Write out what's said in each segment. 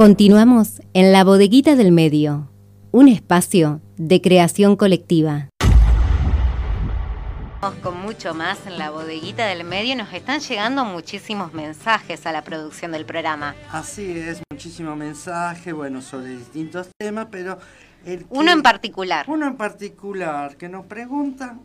Continuamos en la bodeguita del medio, un espacio de creación colectiva. Con mucho más en la bodeguita del medio nos están llegando muchísimos mensajes a la producción del programa. Así es, muchísimos mensajes, bueno, sobre distintos temas, pero... uno en particular. Uno en particular, que nos preguntan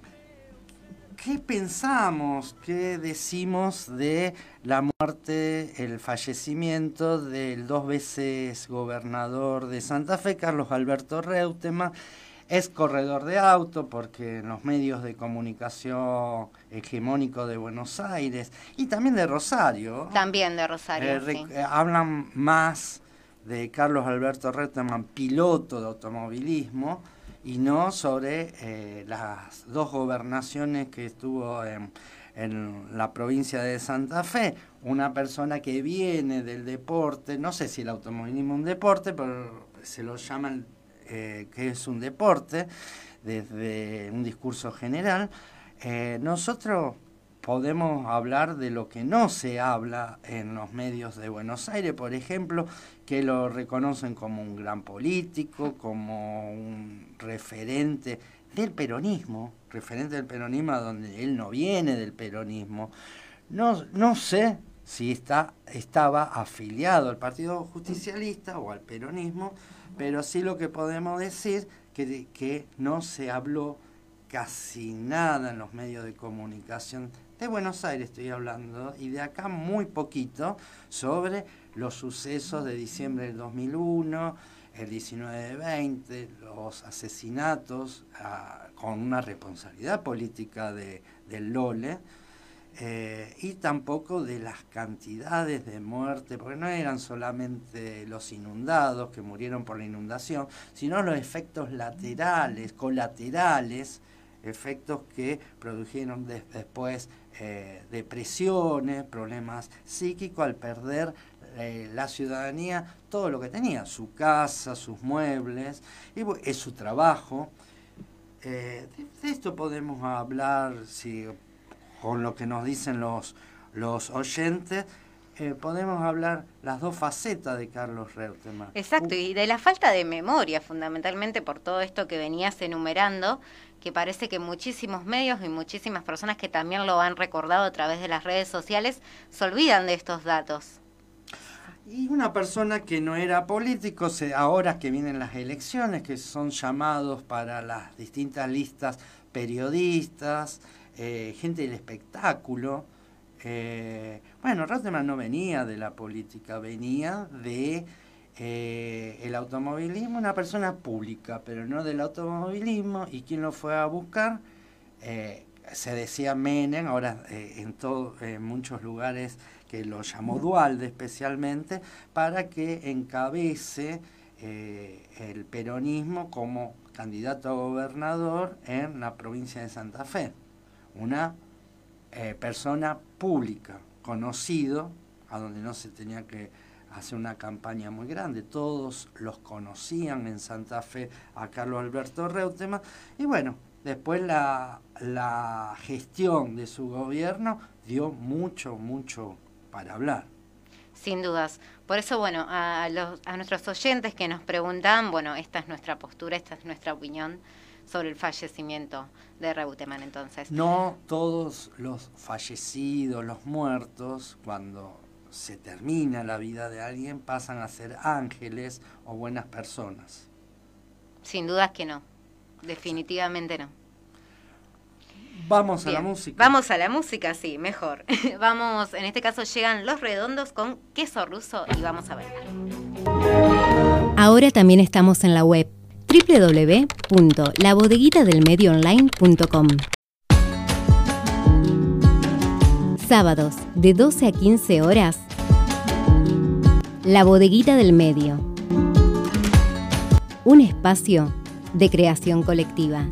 ¿Qué pensamos, qué decimos de la muerte, el fallecimiento del dos veces gobernador de Santa Fe, Carlos Alberto Reutemann? Es corredor de auto porque en los medios de comunicación hegemónicos de Buenos Aires y también de Rosario. También de Rosario. Eh, eh, hablan más de Carlos Alberto Reutemann, piloto de automovilismo, y no sobre eh, las dos gobernaciones que estuvo en, la provincia de Santa Fe. Una persona que viene del deporte, no sé si el automovilismo es un deporte, pero se lo llaman eh, que es un deporte desde un discurso general. Eh, nosotros podemos hablar de lo que no se habla en los medios de Buenos Aires, por ejemplo, que lo reconocen como un gran político, como un referente del peronismo, referente del peronismo donde él no viene del peronismo. No, no sé si está, estaba afiliado al Partido Justicialista o al peronismo, pero sí lo que podemos decir que, que no se habló casi nada en los medios de comunicación de Buenos Aires estoy hablando, y de acá muy poquito, sobre los sucesos de diciembre del 2001, el 19 de 20, los asesinatos ah, con una responsabilidad política de, del Lole, eh, y tampoco de las cantidades de muerte, porque no eran solamente los inundados que murieron por la inundación, sino los efectos laterales, colaterales, efectos que produjeron después eh, depresiones, problemas psíquicos al perder eh, la ciudadanía todo lo que tenía, su casa, sus muebles, y es su trabajo. Eh, de, esto podemos hablar si, con lo que nos dicen los, los oyentes. podemos hablar las dos facetas de Carlos Reutemann. Exacto, y de la falta de memoria, fundamentalmente por todo esto que venías enumerando, que parece que muchísimos medios y muchísimas personas que también lo han recordado a través de las redes sociales se olvidan de estos datos. Y una persona que no era político, ahora que vienen las elecciones, que son llamados para las distintas listas periodistas, eh, gente del espectáculo. Eh, bueno, Reutemann no venía de la política, venía de eh, el automovilismo, una persona pública, pero no del automovilismo, y quien lo fue a buscar, se decía Menem, ahora eh, en, todo, en muchos lugares que lo llamó Dualde especialmente, para que encabece el peronismo como candidato a gobernador en la provincia de Santa Fe. Una persona pública, conocido, a donde no se tenía que hace una campaña muy grande. Todos los conocían en Santa Fe a Carlos Alberto Reutemann. Y bueno, después la, la gestión de su gobierno dio mucho, mucho para hablar. Sin dudas. Por eso, bueno, a, los, a nuestros oyentes que nos preguntan, bueno, esta es nuestra postura, esta es nuestra opinión sobre el fallecimiento de Reutemann entonces. No todos los fallecidos, los muertos, cuando se termina la vida de alguien, pasan a ser ángeles o buenas personas. Sin dudas que no, definitivamente no. Vamos a la música. Vamos a la música, sí, mejor. vamos, en este caso llegan Los Redondos con queso ruso y vamos a bailar. Ahora también estamos en la web www.labodeguitadelmedioonline.com. Sábados de 12 a 15 horas. La bodeguita del medio. Un espacio de creación colectiva.